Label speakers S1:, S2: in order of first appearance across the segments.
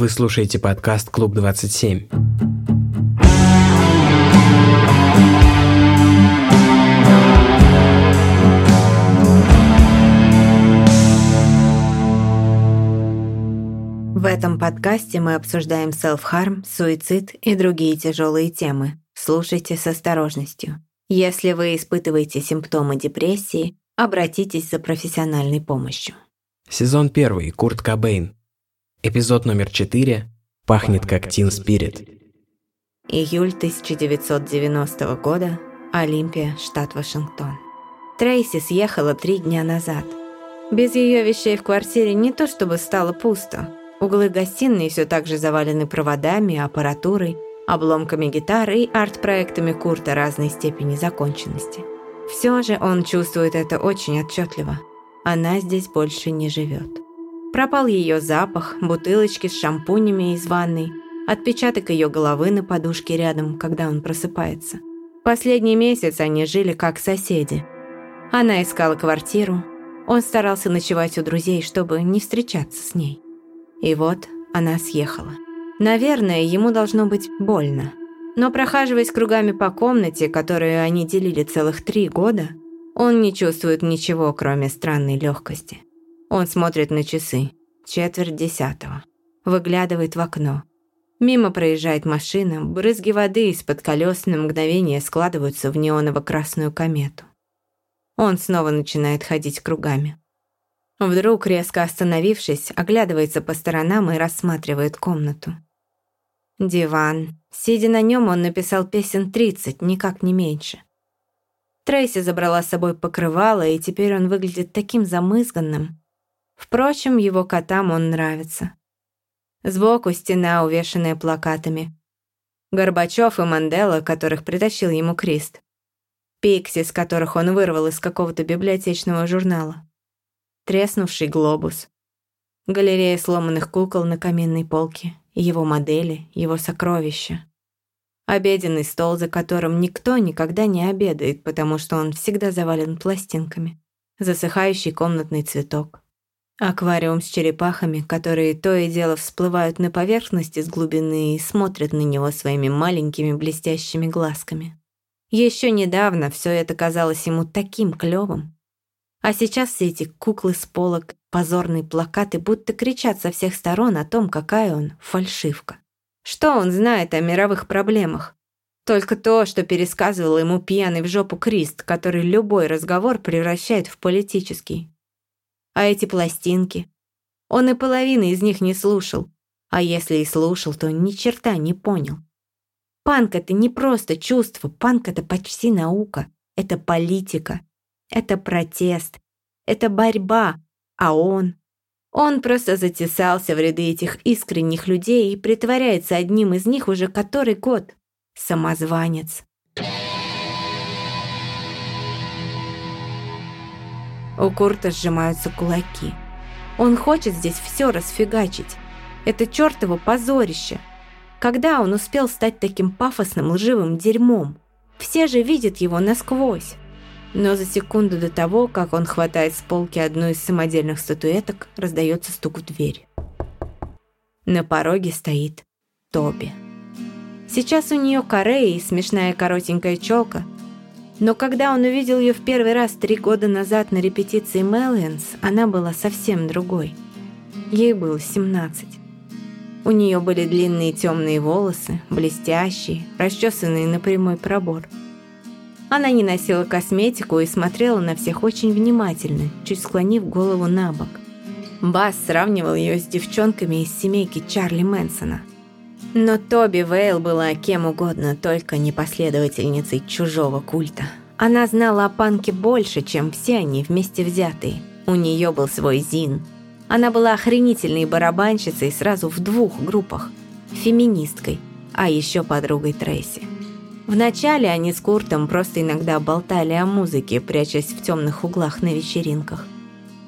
S1: Вы слушаете подкаст «Клуб 27».
S2: В этом подкасте мы обсуждаем селф-харм, суицид и другие тяжелые темы. Слушайте с осторожностью. Если вы испытываете симптомы депрессии, обратитесь за профессиональной помощью.
S1: Сезон 1. Курт Кобейн. Эпизод номер 4. Пахнет как Тин Спирит.
S2: Июль 1990 года. Олимпия, штат Вашингтон. Трейси съехала три дня назад. Без ее вещей в квартире не то чтобы стало пусто. Углы гостиной все так же завалены проводами, аппаратурой, обломками гитары и арт-проектами Курта разной степени законченности. Все же он чувствует это очень отчетливо. Она здесь больше не живет. Пропал ее запах, бутылочки с шампунями из ванной, отпечаток ее головы на подушке рядом, когда он просыпается. Последний месяц они жили как соседи. Она искала квартиру, он старался ночевать у друзей, чтобы не встречаться с ней. И вот она съехала. Наверное, ему должно быть больно. Но прохаживаясь кругами по комнате, которую они делили целых три года, он не чувствует ничего, кроме странной легкости. Он смотрит на часы. Четверть десятого. Выглядывает в окно. Мимо проезжает машина, брызги воды из-под колес на мгновение складываются в неоново-красную комету. Он снова начинает ходить кругами. Вдруг, резко остановившись, оглядывается по сторонам и рассматривает комнату. Диван. Сидя на нем, он написал песен 30, никак не меньше. Трейси забрала с собой покрывало, и теперь он выглядит таким замызганным. Впрочем, его котам он нравится. Сбоку стена, увешанная плакатами. Горбачев и Мандела, которых притащил ему Крист. Пикси, с которых он вырвал из какого-то библиотечного журнала. Треснувший глобус. Галерея сломанных кукол на каминной полке его модели, его сокровища. Обеденный стол, за которым никто никогда не обедает, потому что он всегда завален пластинками. Засыхающий комнатный цветок. Аквариум с черепахами, которые то и дело всплывают на поверхность из глубины и смотрят на него своими маленькими блестящими глазками. Еще недавно все это казалось ему таким клёвым. А сейчас все эти куклы с полок Позорные плакаты будто кричат со всех сторон о том, какая он фальшивка. Что он знает о мировых проблемах? Только то, что пересказывал ему пьяный в жопу Крист, который любой разговор превращает в политический. А эти пластинки? Он и половины из них не слушал. А если и слушал, то ни черта не понял. Панк — это не просто чувство, панк — это почти наука. Это политика. Это протест. Это борьба, а он? Он просто затесался в ряды этих искренних людей и притворяется одним из них уже который год. Самозванец. У Курта сжимаются кулаки. Он хочет здесь все расфигачить. Это чертово позорище. Когда он успел стать таким пафосным лживым дерьмом? Все же видят его насквозь. Но за секунду до того, как он хватает с полки одну из самодельных статуэток, раздается стук в дверь. На пороге стоит Тоби. Сейчас у нее корея и смешная коротенькая челка, но когда он увидел ее в первый раз три года назад на репетиции Мэллианс, она была совсем другой. Ей было 17. У нее были длинные темные волосы, блестящие, расчесанные на прямой пробор – она не носила косметику и смотрела на всех очень внимательно, чуть склонив голову на бок. Бас сравнивал ее с девчонками из семейки Чарли Мэнсона. Но Тоби Вейл была кем угодно, только не последовательницей чужого культа. Она знала о панке больше, чем все они вместе взятые. У нее был свой зин. Она была охренительной барабанщицей сразу в двух группах. Феминисткой, а еще подругой Трейси. Вначале они с Куртом просто иногда болтали о музыке, прячась в темных углах на вечеринках.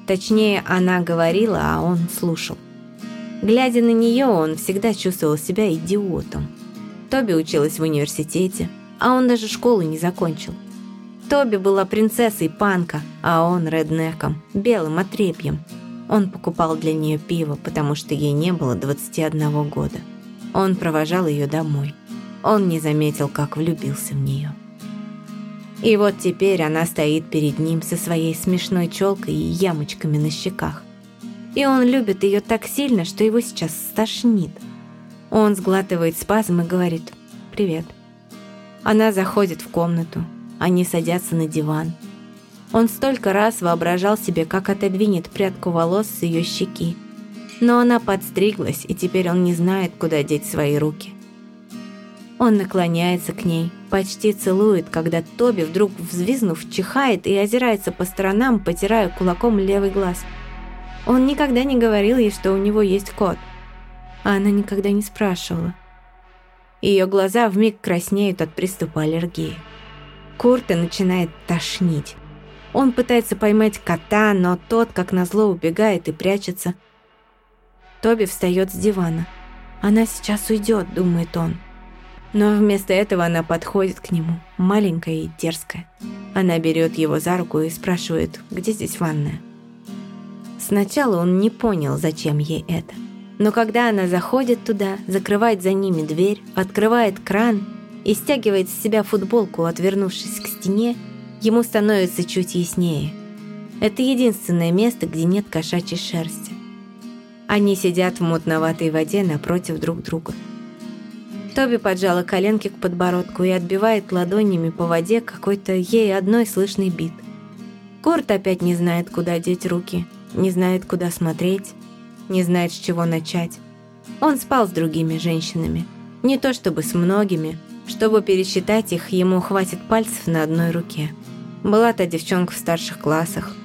S2: Точнее, она говорила, а он слушал. Глядя на нее, он всегда чувствовал себя идиотом. Тоби училась в университете, а он даже школу не закончил. Тоби была принцессой панка, а он реднеком, белым отрепьем. Он покупал для нее пиво, потому что ей не было 21 года. Он провожал ее домой. Он не заметил, как влюбился в нее. И вот теперь она стоит перед ним со своей смешной челкой и ямочками на щеках. И он любит ее так сильно, что его сейчас стошнит. Он сглатывает спазм и говорит «Привет». Она заходит в комнату. Они садятся на диван. Он столько раз воображал себе, как отодвинет прядку волос с ее щеки. Но она подстриглась, и теперь он не знает, куда деть свои руки. Он наклоняется к ней, почти целует, когда Тоби, вдруг взвизнув, чихает и озирается по сторонам, потирая кулаком левый глаз. Он никогда не говорил ей, что у него есть кот. А она никогда не спрашивала. Ее глаза вмиг краснеют от приступа аллергии. Курта начинает тошнить. Он пытается поймать кота, но тот, как назло, убегает и прячется. Тоби встает с дивана. «Она сейчас уйдет», — думает он. Но вместо этого она подходит к нему, маленькая и дерзкая. Она берет его за руку и спрашивает, где здесь ванная. Сначала он не понял, зачем ей это. Но когда она заходит туда, закрывает за ними дверь, открывает кран и стягивает с себя футболку, отвернувшись к стене, ему становится чуть яснее. Это единственное место, где нет кошачьей шерсти. Они сидят в мутноватой воде напротив друг друга. Тоби поджала коленки к подбородку и отбивает ладонями по воде какой-то ей одной слышный бит. Корт опять не знает, куда деть руки, не знает, куда смотреть, не знает, с чего начать. Он спал с другими женщинами. Не то чтобы с многими. Чтобы пересчитать их, ему хватит пальцев на одной руке. Была та девчонка в старших классах.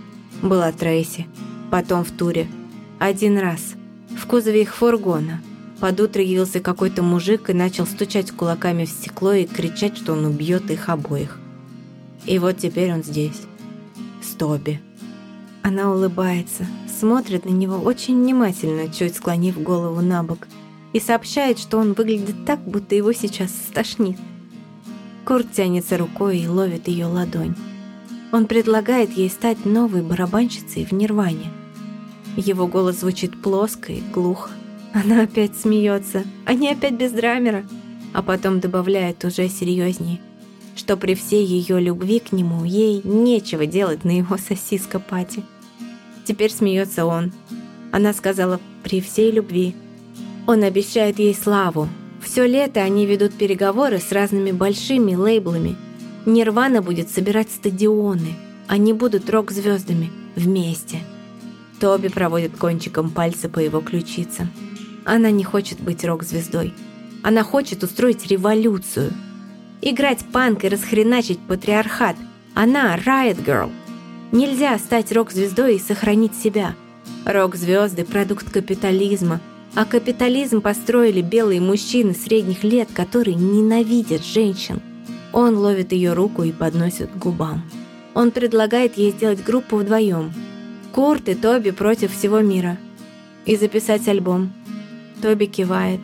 S2: Была Трейси. Потом в туре. Один раз. В кузове их фургона. Под утро явился какой-то мужик и начал стучать кулаками в стекло и кричать, что он убьет их обоих. И вот теперь он здесь. С Тоби. Она улыбается, смотрит на него очень внимательно, чуть склонив голову на бок, и сообщает, что он выглядит так, будто его сейчас стошнит. Курт тянется рукой и ловит ее ладонь. Он предлагает ей стать новой барабанщицей в Нирване. Его голос звучит плоско и глухо. Она опять смеется. Они опять без драмера. А потом добавляет уже серьезнее, что при всей ее любви к нему ей нечего делать на его сосиска-пати. Теперь смеется он. Она сказала «при всей любви». Он обещает ей славу. Все лето они ведут переговоры с разными большими лейблами. Нирвана будет собирать стадионы. Они будут рок-звездами вместе. Тоби проводит кончиком пальца по его ключицам. Она не хочет быть рок-звездой. Она хочет устроить революцию. Играть панк и расхреначить патриархат. Она Riot Girl. Нельзя стать рок-звездой и сохранить себя. Рок-звезды – продукт капитализма. А капитализм построили белые мужчины средних лет, которые ненавидят женщин. Он ловит ее руку и подносит к губам. Он предлагает ей сделать группу вдвоем. Курт и Тоби против всего мира. И записать альбом. Тоби кивает.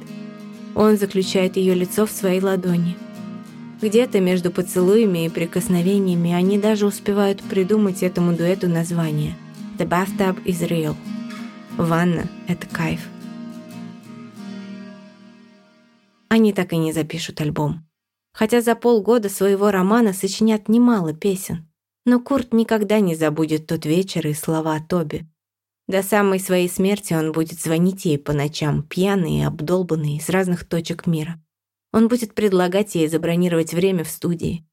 S2: Он заключает ее лицо в свои ладони. Где-то между поцелуями и прикосновениями они даже успевают придумать этому дуэту название «The bathtub is real». Ванна — это кайф. Они так и не запишут альбом. Хотя за полгода своего романа сочинят немало песен. Но Курт никогда не забудет тот вечер и слова Тоби. До самой своей смерти он будет звонить ей по ночам, пьяный и обдолбанный, из разных точек мира. Он будет предлагать ей забронировать время в студии.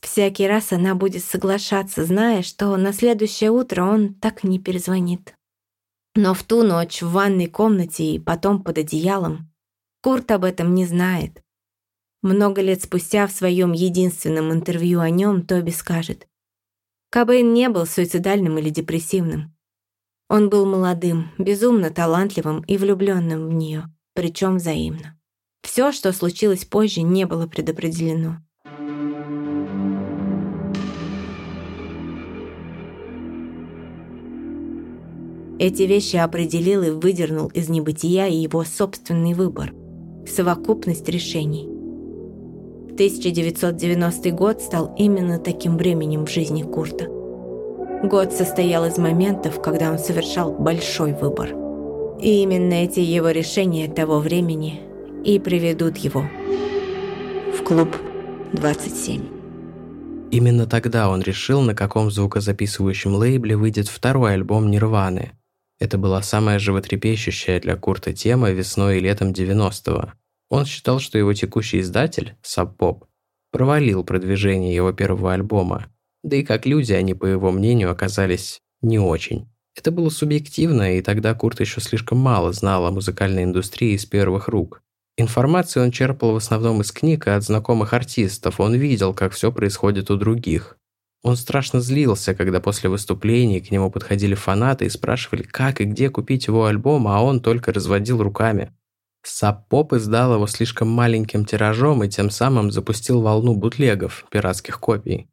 S2: Всякий раз она будет соглашаться, зная, что на следующее утро он так не перезвонит. Но в ту ночь в ванной комнате и потом под одеялом Курт об этом не знает. Много лет спустя в своем единственном интервью о нем Тоби скажет, Кобейн не был суицидальным или депрессивным. Он был молодым, безумно талантливым и влюбленным в нее, причем взаимно. Все, что случилось позже, не было предопределено. Эти вещи определил и выдернул из небытия и его собственный выбор, совокупность решений. 1990 год стал именно таким временем в жизни Курта. Год состоял из моментов, когда он совершал большой выбор. И именно эти его решения того времени и приведут его в клуб 27.
S1: Именно тогда он решил, на каком звукозаписывающем лейбле выйдет второй альбом Нирваны. Это была самая животрепещущая для Курта тема весной и летом 90-го. Он считал, что его текущий издатель, Sub Pop, провалил продвижение его первого альбома, да и как люди они, по его мнению, оказались не очень. Это было субъективно, и тогда Курт еще слишком мало знал о музыкальной индустрии из первых рук. Информацию он черпал в основном из книг и от знакомых артистов, он видел, как все происходит у других. Он страшно злился, когда после выступлений к нему подходили фанаты и спрашивали, как и где купить его альбом, а он только разводил руками. Саппоп издал его слишком маленьким тиражом и тем самым запустил волну бутлегов, пиратских копий.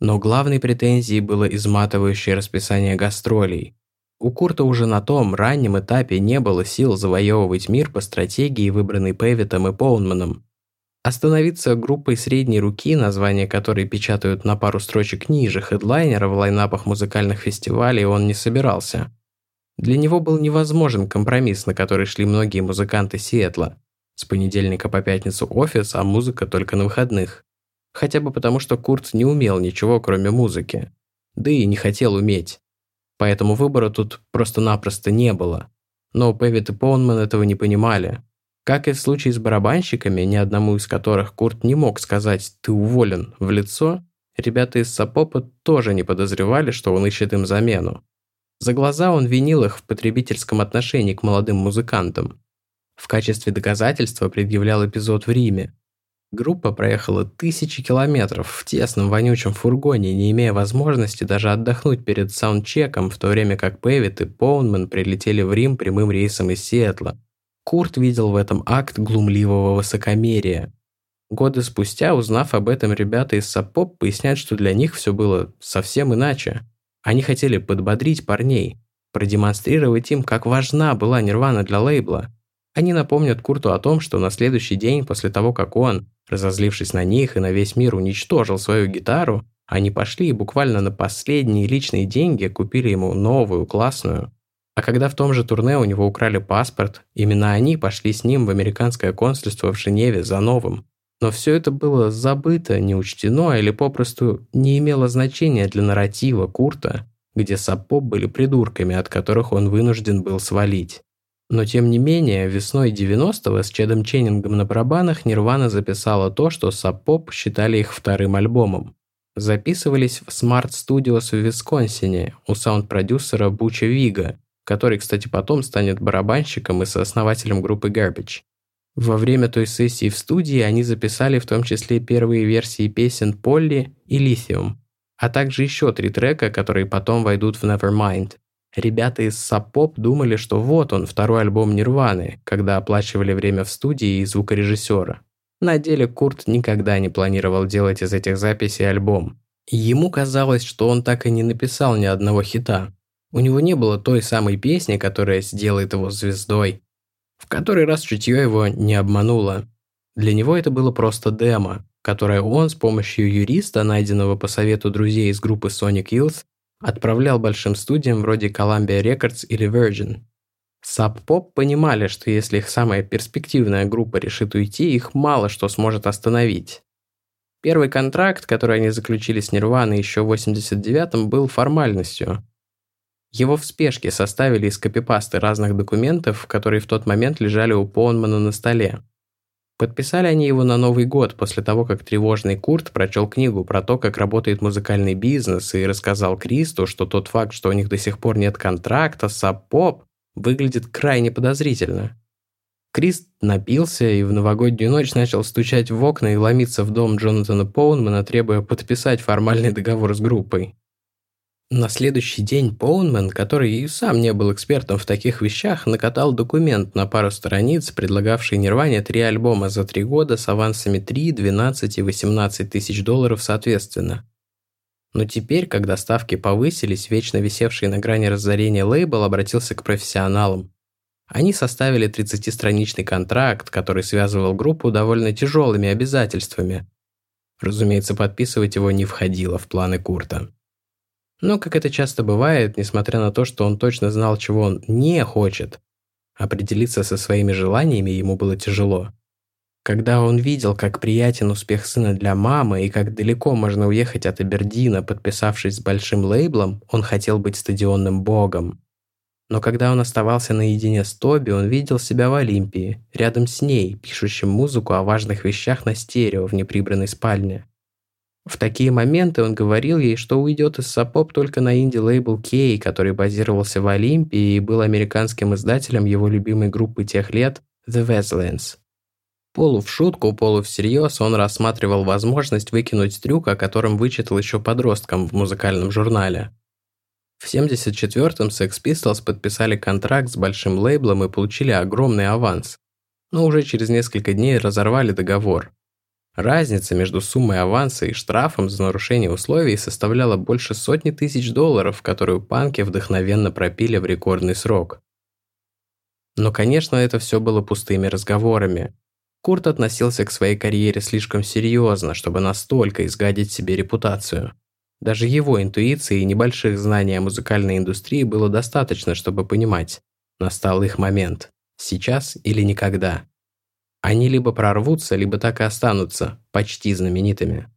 S1: Но главной претензией было изматывающее расписание гастролей. У Курта уже на том раннем этапе не было сил завоевывать мир по стратегии, выбранной Певитом и Поунманом. Остановиться группой средней руки, название которой печатают на пару строчек ниже хедлайнера в лайнапах музыкальных фестивалей, он не собирался. Для него был невозможен компромисс, на который шли многие музыканты Сиэтла. С понедельника по пятницу офис, а музыка только на выходных. Хотя бы потому, что Курт не умел ничего, кроме музыки. Да и не хотел уметь. Поэтому выбора тут просто-напросто не было. Но Пэвит и Поунман этого не понимали. Как и в случае с барабанщиками, ни одному из которых Курт не мог сказать «ты уволен» в лицо, ребята из Сапопа тоже не подозревали, что он ищет им замену. За глаза он винил их в потребительском отношении к молодым музыкантам. В качестве доказательства предъявлял эпизод в Риме, Группа проехала тысячи километров в тесном вонючем фургоне, не имея возможности даже отдохнуть перед саундчеком, в то время как Пэвит и Поунман прилетели в Рим прямым рейсом из Сиэтла. Курт видел в этом акт глумливого высокомерия. Годы спустя, узнав об этом, ребята из Сапоп поясняют, что для них все было совсем иначе. Они хотели подбодрить парней, продемонстрировать им, как важна была Нирвана для лейбла. Они напомнят Курту о том, что на следующий день после того, как он, Разозлившись на них и на весь мир уничтожил свою гитару, они пошли и буквально на последние личные деньги купили ему новую, классную. А когда в том же турне у него украли паспорт, именно они пошли с ним в американское консульство в Женеве за новым. Но все это было забыто, не учтено или попросту не имело значения для нарратива Курта, где Сапоп были придурками, от которых он вынужден был свалить. Но тем не менее, весной 90-го с Чедом Ченнингом на барабанах Нирвана записала то, что Сапоп считали их вторым альбомом. Записывались в Smart Studios в Висконсине у саунд-продюсера Буча Вига, который, кстати, потом станет барабанщиком и сооснователем группы Garbage. Во время той сессии в студии они записали в том числе первые версии песен Полли и Lithium, а также еще три трека, которые потом войдут в Nevermind – Ребята из Сапоп думали, что вот он, второй альбом Нирваны, когда оплачивали время в студии и звукорежиссера. На деле Курт никогда не планировал делать из этих записей альбом. Ему казалось, что он так и не написал ни одного хита. У него не было той самой песни, которая сделает его звездой. В который раз чутье его не обмануло. Для него это было просто демо, которое он с помощью юриста, найденного по совету друзей из группы Sonic Youth, отправлял большим студиям вроде Columbia Records или Virgin. Sub Pop понимали, что если их самая перспективная группа решит уйти, их мало что сможет остановить. Первый контракт, который они заключили с Nirvana еще в 89-м, был формальностью. Его в спешке составили из копипасты разных документов, которые в тот момент лежали у Поунмана на столе. Подписали они его на Новый год после того, как тревожный Курт прочел книгу про то, как работает музыкальный бизнес и рассказал Кристу, что тот факт, что у них до сих пор нет контракта с поп выглядит крайне подозрительно. Крист напился и в новогоднюю ночь начал стучать в окна и ломиться в дом Джонатана Поунмана, требуя подписать формальный договор с группой. На следующий день Поунман, который и сам не был экспертом в таких вещах, накатал документ на пару страниц, предлагавший Нирване три альбома за три года с авансами 3, 12 и 18 тысяч долларов соответственно. Но теперь, когда ставки повысились, вечно висевший на грани разорения лейбл обратился к профессионалам. Они составили 30-страничный контракт, который связывал группу довольно тяжелыми обязательствами. Разумеется, подписывать его не входило в планы Курта. Но, как это часто бывает, несмотря на то, что он точно знал, чего он не хочет, определиться со своими желаниями ему было тяжело. Когда он видел, как приятен успех сына для мамы и как далеко можно уехать от Абердина, подписавшись с большим лейблом, он хотел быть стадионным богом. Но когда он оставался наедине с Тоби, он видел себя в Олимпии, рядом с ней, пишущим музыку о важных вещах на стерео в неприбранной спальне. В такие моменты он говорил ей, что уйдет из Сапоп только на инди-лейбл Кей, который базировался в Олимпии и был американским издателем его любимой группы тех лет The Westlands. Полу в шутку, полу всерьез он рассматривал возможность выкинуть трюк, о котором вычитал еще подростком в музыкальном журнале. В 74-м Sex Pistols подписали контракт с большим лейблом и получили огромный аванс. Но уже через несколько дней разорвали договор. Разница между суммой аванса и штрафом за нарушение условий составляла больше сотни тысяч долларов, которую панки вдохновенно пропили в рекордный срок. Но, конечно, это все было пустыми разговорами. Курт относился к своей карьере слишком серьезно, чтобы настолько изгадить себе репутацию. Даже его интуиции и небольших знаний о музыкальной индустрии было достаточно, чтобы понимать, настал их момент. Сейчас или никогда. Они либо прорвутся, либо так и останутся почти знаменитыми.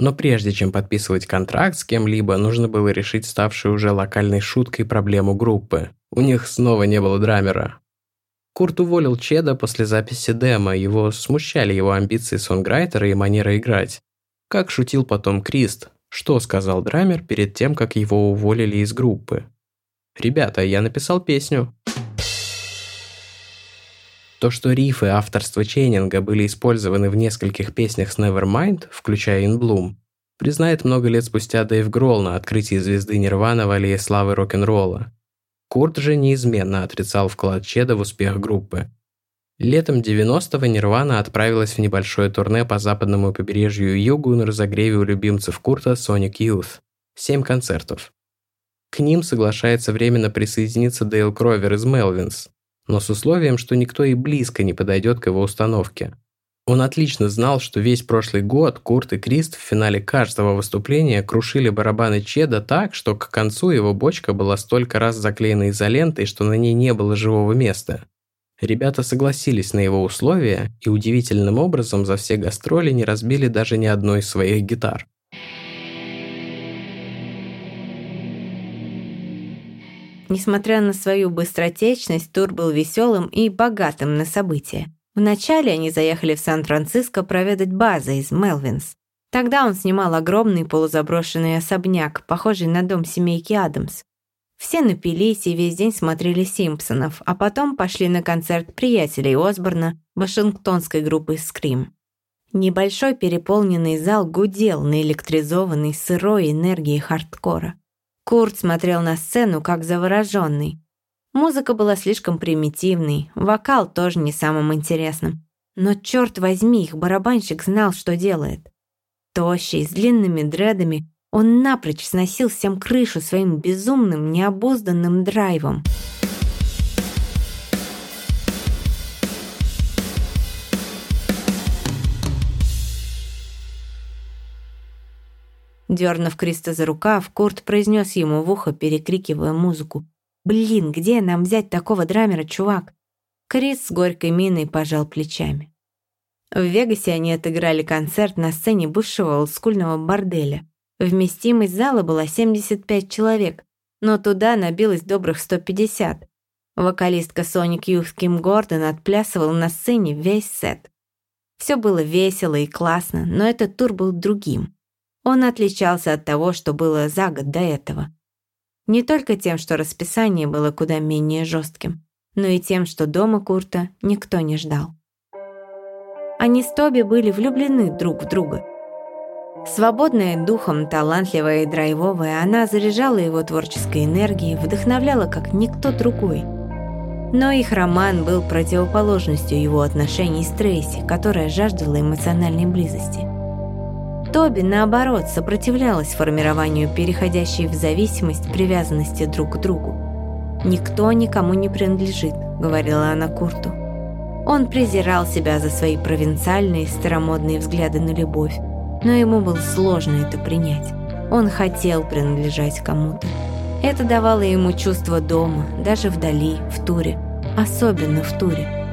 S1: Но прежде чем подписывать контракт с кем-либо, нужно было решить ставшую уже локальной шуткой проблему группы. У них снова не было драмера. Курт уволил Чеда после записи демо, его смущали его амбиции сонграйтера и манера играть. Как шутил потом Крист, что сказал драмер перед тем, как его уволили из группы. «Ребята, я написал песню». То, что рифы авторства Ченнинга были использованы в нескольких песнях с Nevermind, включая In Bloom, признает много лет спустя Дэйв Гролл на открытии звезды Нирвана в аллее славы рок-н-ролла. Курт же неизменно отрицал вклад Чеда в успех группы. Летом 90-го Нирвана отправилась в небольшое турне по западному побережью Югу на разогреве у любимцев Курта Sonic Youth. Семь концертов. К ним соглашается временно присоединиться Дейл Кровер из Мелвинс, но с условием, что никто и близко не подойдет к его установке. Он отлично знал, что весь прошлый год Курт и Крист в финале каждого выступления крушили барабаны Чеда так, что к концу его бочка была столько раз заклеена изолентой, что на ней не было живого места. Ребята согласились на его условия и удивительным образом за все гастроли не разбили даже ни одной из своих гитар.
S2: Несмотря на свою быстротечность, тур был веселым и богатым на события. Вначале они заехали в Сан-Франциско проведать базы из Мелвинс. Тогда он снимал огромный полузаброшенный особняк, похожий на дом семейки Адамс. Все напились и весь день смотрели «Симпсонов», а потом пошли на концерт приятелей Осборна вашингтонской группы «Скрим». Небольшой переполненный зал гудел на электризованной сырой энергии хардкора. Курт смотрел на сцену как завороженный. Музыка была слишком примитивной, вокал тоже не самым интересным. Но черт возьми, их барабанщик знал, что делает. Тощий, с длинными дредами, он напрочь сносил всем крышу своим безумным, необузданным драйвом. Дернув Криста за рукав, Курт произнес ему в ухо, перекрикивая музыку. «Блин, где нам взять такого драмера, чувак?» Крис с горькой миной пожал плечами. В Вегасе они отыграли концерт на сцене бывшего олдскульного борделя. Вместимость зала была 75 человек, но туда набилось добрых 150. Вокалистка Соник Юф Ким Гордон отплясывала на сцене весь сет. Все было весело и классно, но этот тур был другим. Он отличался от того, что было за год до этого. Не только тем, что расписание было куда менее жестким, но и тем, что дома Курта никто не ждал. Они с Тоби были влюблены друг в друга. Свободная духом, талантливая и драйвовая, она заряжала его творческой энергией, вдохновляла как никто другой. Но их роман был противоположностью его отношений с Трейси, которая жаждала эмоциональной близости. Тоби, наоборот, сопротивлялась формированию переходящей в зависимость привязанности друг к другу. «Никто никому не принадлежит», — говорила она Курту. Он презирал себя за свои провинциальные старомодные взгляды на любовь, но ему было сложно это принять. Он хотел принадлежать кому-то. Это давало ему чувство дома, даже вдали, в туре, особенно в туре.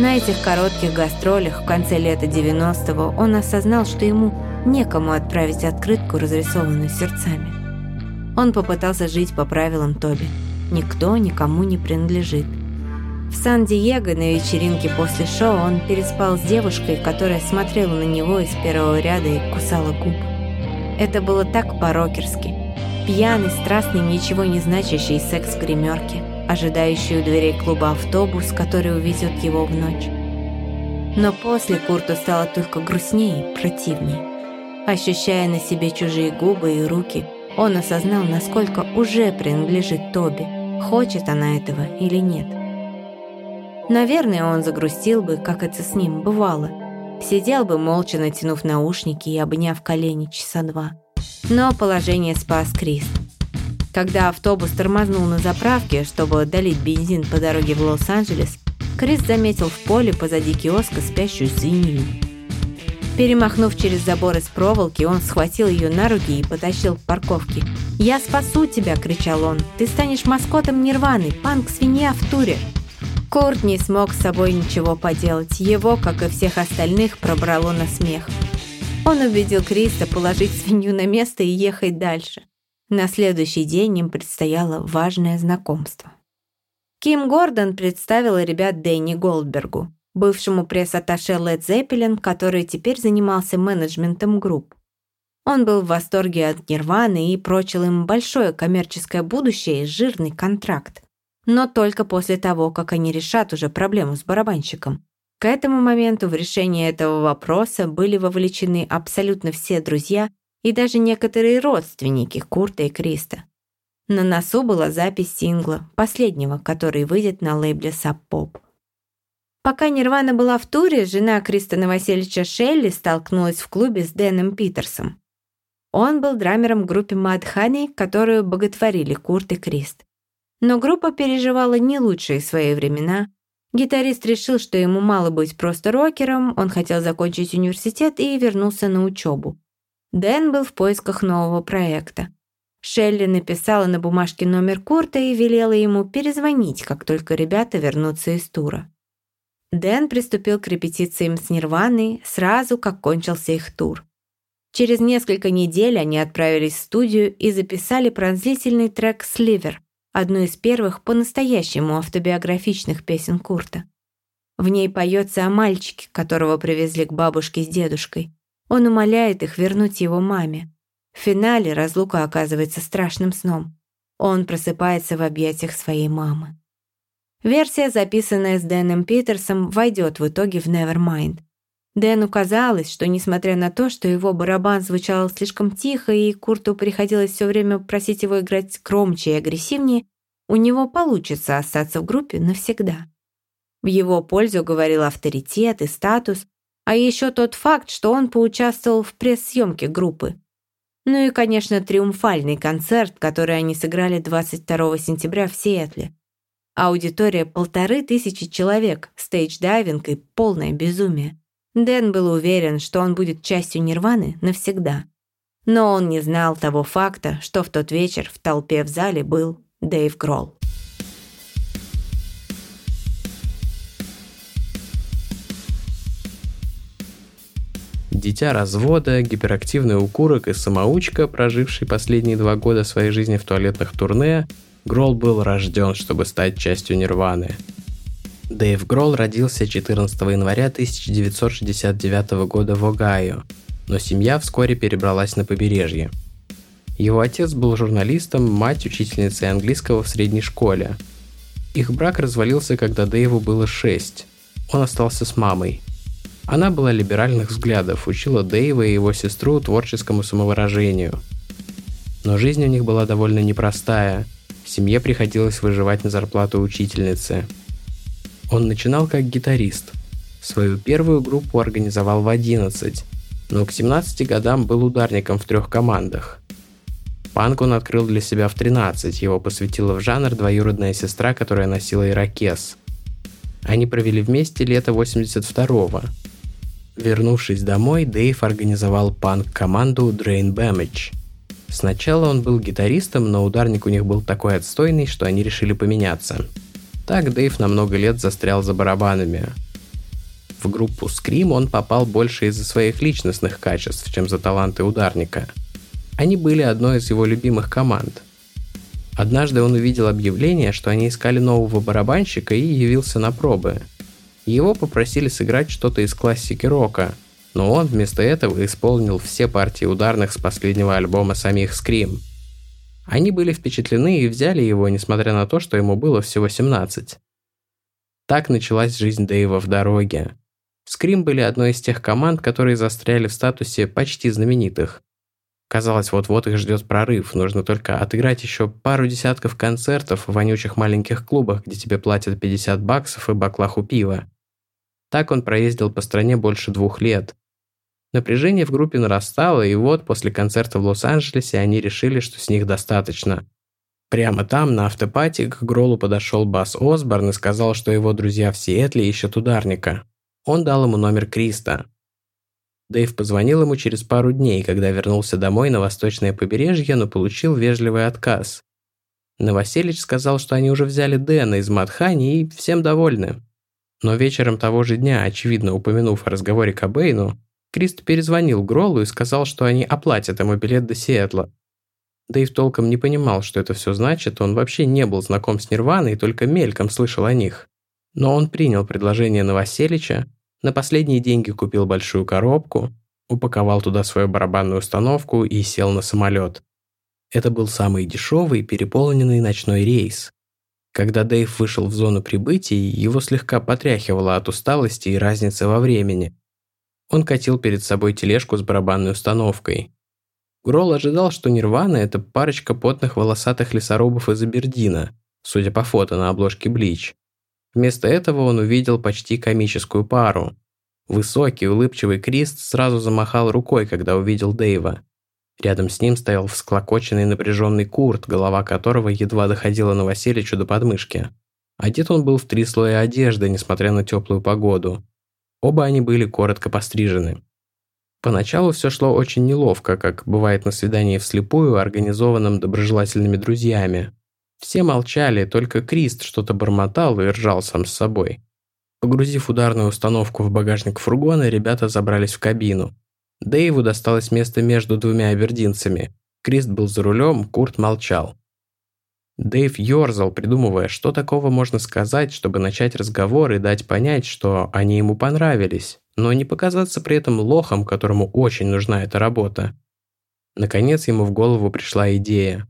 S2: На этих коротких гастролях в конце лета 90-го он осознал, что ему некому отправить открытку, разрисованную сердцами. Он попытался жить по правилам Тоби. Никто никому не принадлежит. В Сан-Диего на вечеринке после шоу он переспал с девушкой, которая смотрела на него из первого ряда и кусала губы. Это было так по-рокерски. Пьяный, страстный, ничего не значащий секс в гримерке, ожидающий у дверей клуба автобус, который увезет его в ночь. Но после Курту стало только грустнее и противнее. Ощущая на себе чужие губы и руки, он осознал, насколько уже принадлежит Тоби, хочет она этого или нет. Наверное, он загрустил бы, как это с ним бывало. Сидел бы молча, натянув наушники и обняв колени часа два. Но положение спас Крист. Когда автобус тормознул на заправке, чтобы долить бензин по дороге в Лос-Анджелес, Крис заметил в поле позади киоска спящую свинью. Перемахнув через забор из проволоки, он схватил ее на руки и потащил к парковке. «Я спасу тебя!» – кричал он. «Ты станешь маскотом Нирваны, панк-свинья в туре!» Курт не смог с собой ничего поделать. Его, как и всех остальных, пробрало на смех. Он убедил Криста положить свинью на место и ехать дальше. На следующий день им предстояло важное знакомство. Ким Гордон представила ребят Дэнни Голдбергу, бывшему пресс-атташе Led Zeppelin, который теперь занимался менеджментом групп. Он был в восторге от Нирваны и прочил им большое коммерческое будущее и жирный контракт но только после того, как они решат уже проблему с барабанщиком. К этому моменту в решение этого вопроса были вовлечены абсолютно все друзья и даже некоторые родственники Курта и Криста. На носу была запись сингла, последнего, который выйдет на лейбле Sub. Пока Нирвана была в туре, жена Криста Новосельевича Шелли столкнулась в клубе с Дэном Питерсом. Он был драмером Mad Honey, которую боготворили Курт и Крист. Но группа переживала не лучшие свои времена. Гитарист решил, что ему мало быть просто рокером, он хотел закончить университет и вернулся на учебу. Дэн был в поисках нового проекта. Шелли написала на бумажке номер Курта и велела ему перезвонить, как только ребята вернутся из тура. Дэн приступил к репетициям с Нирваной сразу, как кончился их тур. Через несколько недель они отправились в студию и записали пронзительный трек «Сливер», одну из первых по-настоящему автобиографичных песен Курта. В ней поется о мальчике, которого привезли к бабушке с дедушкой. Он умоляет их вернуть его маме. В финале разлука оказывается страшным сном. Он просыпается в объятиях своей мамы. Версия, записанная с Дэном Питерсом, войдет в итоге в Nevermind. Дэну казалось, что несмотря на то, что его барабан звучал слишком тихо и Курту приходилось все время просить его играть громче и агрессивнее, у него получится остаться в группе навсегда. В его пользу говорил авторитет и статус, а еще тот факт, что он поучаствовал в пресс-съемке группы. Ну и, конечно, триумфальный концерт, который они сыграли 22 сентября в Сиэтле. Аудитория полторы тысячи человек, stage diving и полное безумие. Дэн был уверен, что он будет частью Нирваны навсегда. Но он не знал того факта, что в тот вечер в толпе в зале был Дэйв Гролл.
S1: Дитя развода, гиперактивный укурок и самоучка, проживший последние два года своей жизни в туалетных турне, Гролл был рожден, чтобы стать частью Нирваны – Дэйв Гролл родился 14 января 1969 года в Огайо, но семья вскоре перебралась на побережье. Его отец был журналистом, мать учительницей английского в средней школе. Их брак развалился, когда Дэйву было 6. Он остался с мамой. Она была либеральных взглядов, учила Дэйва и его сестру творческому самовыражению. Но жизнь у них была довольно непростая. Семье приходилось выживать на зарплату учительницы – он начинал как гитарист. Свою первую группу организовал в 11, но к 17 годам был ударником в трех командах. Панк он открыл для себя в 13, его посвятила в жанр двоюродная сестра, которая носила ирокез. Они провели вместе лето 82-го. Вернувшись домой, Дэйв организовал панк-команду Drain Damage – Сначала он был гитаристом, но ударник у них был такой отстойный, что они решили поменяться. Так Дэйв на много лет застрял за барабанами. В группу Scream он попал больше из-за своих личностных качеств, чем за таланты ударника. Они были одной из его любимых команд. Однажды он увидел объявление, что они искали нового барабанщика и явился на пробы. Его попросили сыграть что-то из классики рока – но он вместо этого исполнил все партии ударных с последнего альбома самих Scream. Они были впечатлены и взяли его, несмотря на то, что ему было всего 17. Так началась жизнь Дэйва в дороге. Scream были одной из тех команд, которые застряли в статусе почти знаменитых. Казалось, вот-вот их ждет прорыв, нужно только отыграть еще пару десятков концертов в вонючих маленьких клубах, где тебе платят 50 баксов и баклаху пива. Так он проездил по стране больше двух лет. Напряжение в группе нарастало, и вот после концерта в Лос-Анджелесе они решили, что с них достаточно. Прямо там, на автопати, к Гролу подошел Бас Осборн и сказал, что его друзья в Сиэтле ищут ударника. Он дал ему номер Криста. Дэйв позвонил ему через пару дней, когда вернулся домой на восточное побережье, но получил вежливый отказ. Новоселич сказал, что они уже взяли Дэна из Матхани и всем довольны. Но вечером того же дня, очевидно упомянув о разговоре Кобейну, Крист перезвонил Гролу и сказал, что они оплатят ему билет до Сиэтла. Дэйв толком не понимал, что это все значит, он вообще не был знаком с Нирваной и только мельком слышал о них. Но он принял предложение Новоселича, на последние деньги купил большую коробку, упаковал туда свою барабанную установку и сел на самолет. Это был самый дешевый переполненный ночной рейс. Когда Дэйв вышел в зону прибытия, его слегка потряхивало от усталости и разницы во времени. Он катил перед собой тележку с барабанной установкой. Грол ожидал, что Нирвана – это парочка потных волосатых лесорубов из Абердина, судя по фото на обложке Блич. Вместо этого он увидел почти комическую пару. Высокий, улыбчивый Крист сразу замахал рукой, когда увидел Дэйва. Рядом с ним стоял всклокоченный напряженный Курт, голова которого едва доходила на Василичу до подмышки. Одет он был в три слоя одежды, несмотря на теплую погоду. Оба они были коротко пострижены. Поначалу все шло очень неловко, как бывает на свидании вслепую, организованном доброжелательными друзьями. Все молчали, только Крист что-то бормотал и ржал сам с собой. Погрузив ударную установку в багажник фургона, ребята забрались в кабину. Дэйву досталось место между двумя абердинцами. Крист был за рулем, Курт молчал. Дэйв ёрзал, придумывая, что такого можно сказать, чтобы начать разговор и дать понять, что они ему понравились, но не показаться при этом лохом, которому очень нужна эта работа. Наконец ему в голову пришла идея.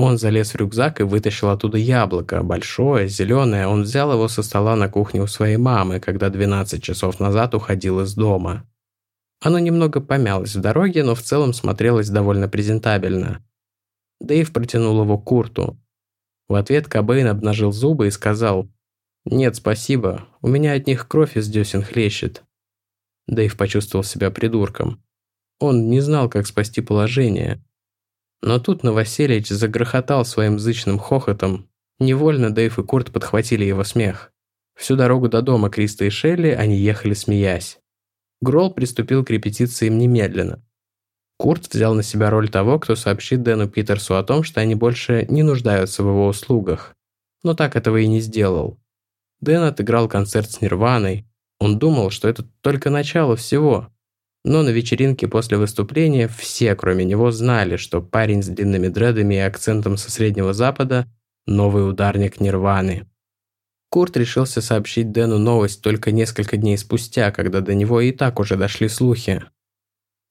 S1: Он залез в рюкзак и вытащил оттуда яблоко, большое, зеленое. Он взял его со стола на кухне у своей мамы, когда 12 часов назад уходил из дома. Оно немного помялось в дороге, но в целом смотрелось довольно презентабельно. Дэйв протянул его Курту. В ответ Кобейн обнажил зубы и сказал «Нет, спасибо, у меня от них кровь из десен хлещет». Дэйв почувствовал себя придурком. Он не знал, как спасти положение. Но тут Новоселич загрохотал своим зычным хохотом. Невольно Дэйв и Курт подхватили его смех. Всю дорогу до дома Криста и Шелли они ехали смеясь. Гролл приступил к репетициям немедленно. Курт взял на себя роль того, кто сообщит Дэну Питерсу о том, что они больше не нуждаются в его услугах. Но так этого и не сделал. Дэн отыграл концерт с Нирваной. Он думал, что это только начало всего. Но на вечеринке после выступления все, кроме него, знали, что парень с длинными дредами и акцентом со Среднего Запада – новый ударник Нирваны. Курт решился сообщить Дэну новость только несколько дней спустя, когда до него и так уже дошли слухи.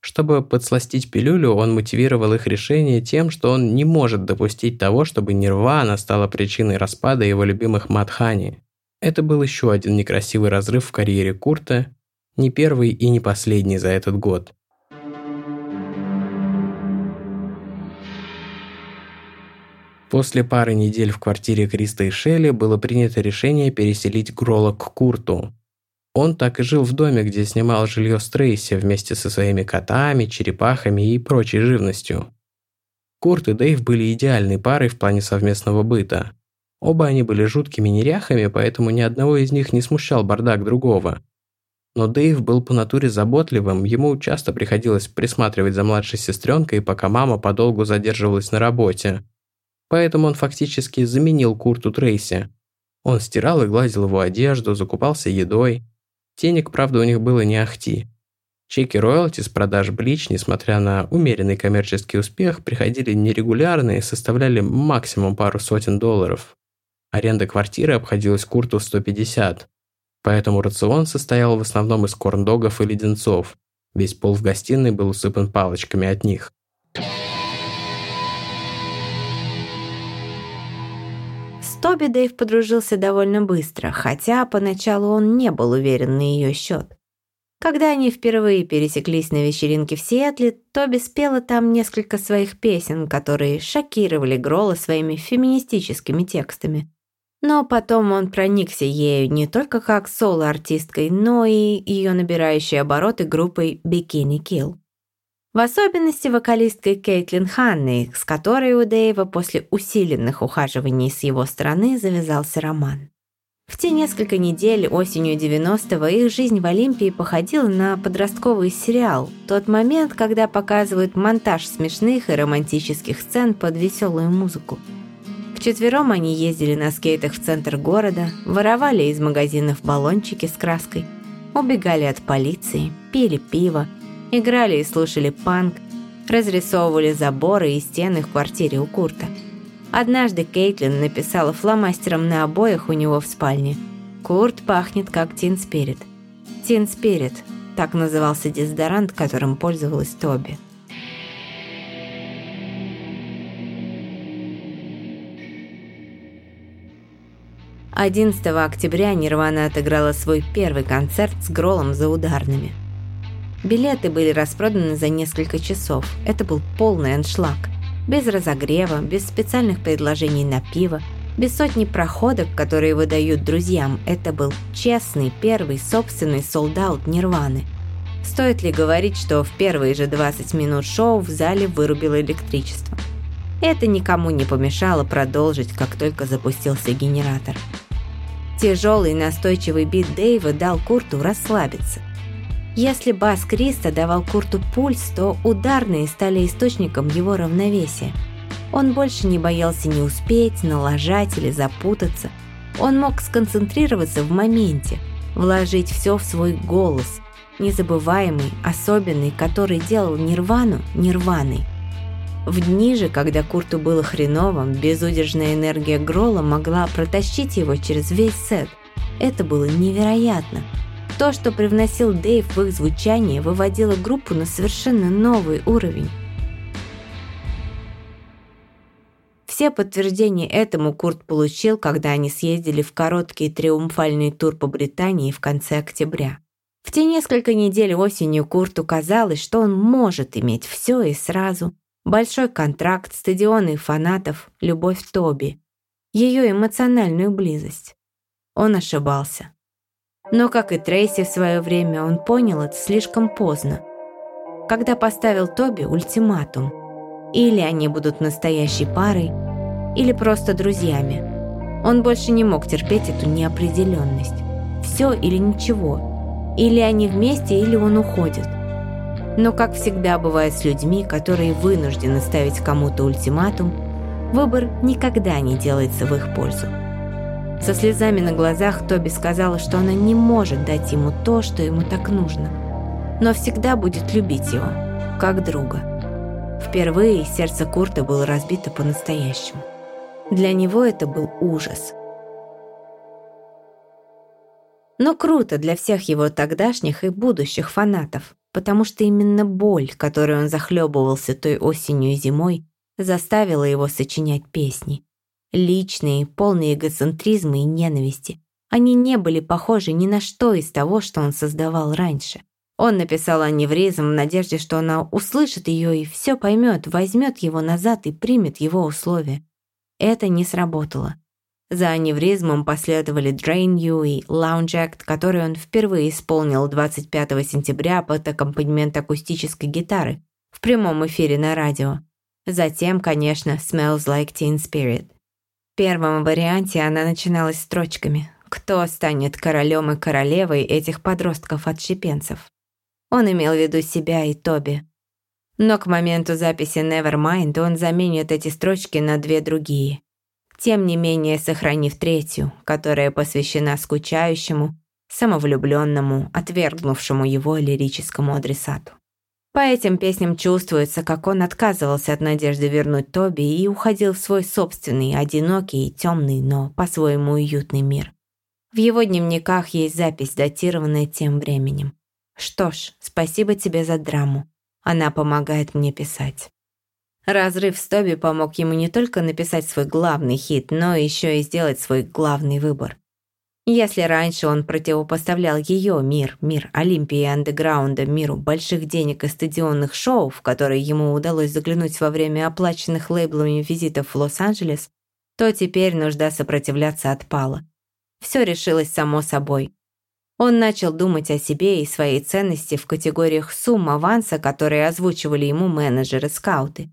S1: Чтобы подсластить пилюлю, он мотивировал их решение тем, что он не может допустить того, чтобы Нирвана стала причиной распада его любимых Мадхани. Это был еще один некрасивый разрыв в карьере Курта, не первый и не последний за этот год. После пары недель в квартире Криста и Шелли было принято решение переселить Грола к Курту, он так и жил в доме, где снимал жилье с Трейси вместе со своими котами, черепахами и прочей живностью. Курт и Дэйв были идеальной парой в плане совместного быта. Оба они были жуткими неряхами, поэтому ни одного из них не смущал бардак другого. Но Дэйв был по натуре заботливым, ему часто приходилось присматривать за младшей сестренкой, пока мама подолгу задерживалась на работе. Поэтому он фактически заменил Курту Трейси. Он стирал и гладил его одежду, закупался едой. Денег, правда, у них было не ахти. Чеки роялти с продаж Блич, несмотря на умеренный коммерческий успех, приходили нерегулярно и составляли максимум пару сотен долларов. Аренда квартиры обходилась Курту в 150. Поэтому рацион состоял в основном из корндогов и леденцов. Весь пол в гостиной был усыпан палочками от них.
S2: С Тоби Дэйв подружился довольно быстро, хотя поначалу он не был уверен на ее счет. Когда они впервые пересеклись на вечеринке в Сиэтле, Тоби спела там несколько своих песен, которые шокировали Грола своими феминистическими текстами. Но потом он проникся ею не только как соло-артисткой, но и ее набирающей обороты группой Bikini Kill. В особенности вокалисткой Кейтлин Ханны, с которой у Дэйва после усиленных ухаживаний с его стороны завязался роман. В те несколько недель осенью 90-го их жизнь в Олимпии походила на подростковый сериал. Тот момент, когда показывают монтаж смешных и романтических сцен под веселую музыку. Вчетвером они ездили на скейтах в центр города, воровали из магазинов баллончики с краской, убегали от полиции, пили пиво, играли и слушали панк, разрисовывали заборы и стены в квартире у Курта. Однажды Кейтлин написала фломастером на обоях у него в спальне «Курт пахнет как Тин Спирит». Тин Спирит – так назывался дезодорант, которым пользовалась Тоби. 11 октября Нирвана отыграла свой первый концерт с Гролом за ударными. Билеты были распроданы за несколько часов. Это был полный аншлаг. Без разогрева, без специальных предложений на пиво, без сотни проходок, которые выдают друзьям. Это был честный, первый, собственный солдат Нирваны. Стоит ли говорить, что в первые же 20 минут шоу в зале вырубило электричество? Это никому не помешало продолжить, как только запустился генератор. Тяжелый настойчивый бит Дэйва дал Курту расслабиться. Если бас Криста давал Курту пульс, то ударные стали источником его равновесия. Он больше не боялся не успеть, налажать или запутаться. Он мог сконцентрироваться в моменте, вложить все в свой голос, незабываемый, особенный, который делал Нирвану Нирваной. В дни же, когда Курту было хреново, безудержная энергия Грола могла протащить его через весь сет. Это было невероятно. То, что привносил Дэйв в их звучание, выводило группу на совершенно новый уровень. Все подтверждения этому Курт получил, когда они съездили в короткий триумфальный тур по Британии в конце октября. В те несколько недель осенью Курту казалось, что он может иметь все и сразу – Большой контракт, стадионы фанатов, любовь Тоби. Ее эмоциональную близость. Он ошибался. Но, как и Трейси в свое время, он понял это слишком поздно. Когда поставил Тоби ультиматум. Или они будут настоящей парой, или просто друзьями. Он больше не мог терпеть эту неопределенность. Все или ничего. Или они вместе, или он уходит. Но, как всегда бывает с людьми, которые вынуждены ставить кому-то ультиматум, выбор никогда не делается в их пользу. Со слезами на глазах Тоби сказала, что она не может дать ему то, что ему так нужно, но всегда будет любить его, как друга. Впервые сердце Курта было разбито по-настоящему. Для него это был ужас. Но круто для всех его тогдашних и будущих фанатов потому что именно боль, которой он захлебывался той осенью и зимой, заставила его сочинять песни. Личные, полные эгоцентризма и ненависти. Они не были похожи ни на что из того, что он создавал раньше. Он написал аневризм в надежде, что она услышит ее и все поймет, возьмет его назад и примет его условия. Это не сработало. За аневризмом последовали Drain You и Lounge Act, который он впервые исполнил 25 сентября под аккомпанемент акустической гитары в прямом эфире на радио. Затем, конечно, Smells Like Teen Spirit. В первом варианте она начиналась строчками кто станет королем и королевой этих подростков-отщепенцев. Он имел в виду себя и Тоби. Но к моменту записи Nevermind он заменит эти строчки на две другие. Тем не менее, сохранив третью, которая посвящена скучающему, самовлюбленному, отвергнувшему его лирическому адресату. По этим песням чувствуется, как он отказывался от надежды вернуть Тоби и уходил в свой собственный, одинокий и темный, но по-своему уютный мир. В его дневниках есть запись, датированная тем временем. Что ж, спасибо тебе за драму. Она помогает мне писать. Разрыв с Тоби помог ему не только написать свой главный хит, но еще и сделать свой главный выбор. Если раньше он противопоставлял ее мир, мир Олимпии и андеграунда, миру больших денег и стадионных шоу, в которые ему удалось заглянуть во время оплаченных лейблами визитов в Лос-Анджелес, то теперь нужда сопротивляться отпала. Все решилось само собой. Он начал думать о себе и своей ценности в категориях сумм аванса, которые озвучивали ему менеджеры-скауты.